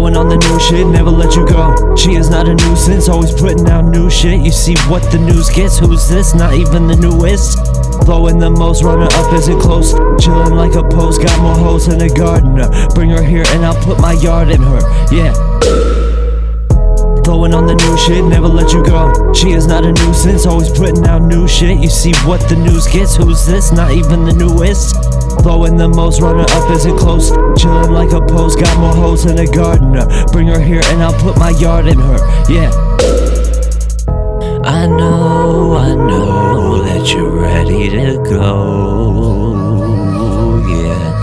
Blowing on the new shit, never let you go. She is not a nuisance, always putting out new shit. You see what the news gets, who's this? Not even the newest. Blowing the most, runner up isn't close. Chilling like a post, got more hoes than a gardener. Bring her here and I'll put my yard in her. Yeah. Blowing on the new shit, never let you go. She is not a nuisance, always putting out new shit. You see what the news gets, who's this? Not even the newest. Blowing the most, runner up isn't close. Chilling like a post, got more hoes than a gardener. Bring her here and I'll put my yard in her. Yeah. I know, I know that you're ready to go. Yeah.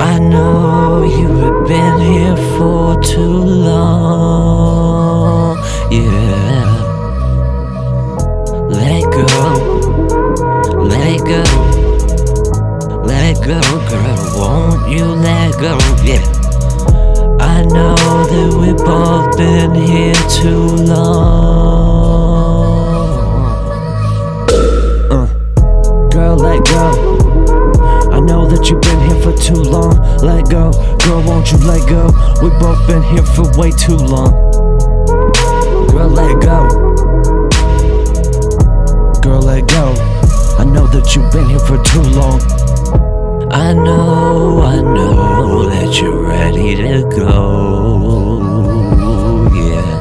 I know you have been here for too long. Yeah. Let go. Let go. Go, girl. Won't you let go? Yeah. I know that we've both been here too long. Uh, girl, let go. I know that you've been here for too long. Let go, girl, won't you let go? We've both been here for way too long. Girl, let go. Girl, let go. I know that you've been here for too long. I know, I know that you're ready to go. Yeah.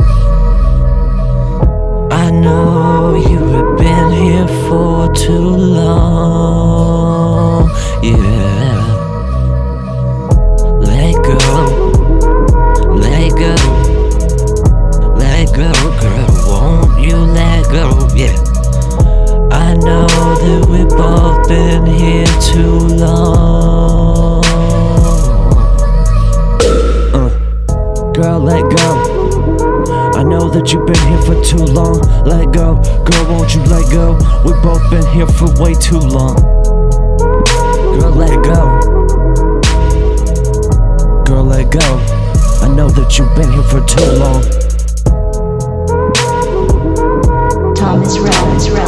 I know you have been here for too long. Yeah. Let go. Let go. Let go, girl. Won't you let go? Yeah. I know that we've both been here too long. Uh, girl, let go. I know that you've been here for too long. Let go, girl, won't you let go? We've both been here for way too long. Girl, let go. Girl, let go. I know that you've been here for too long. Thomas Rollins.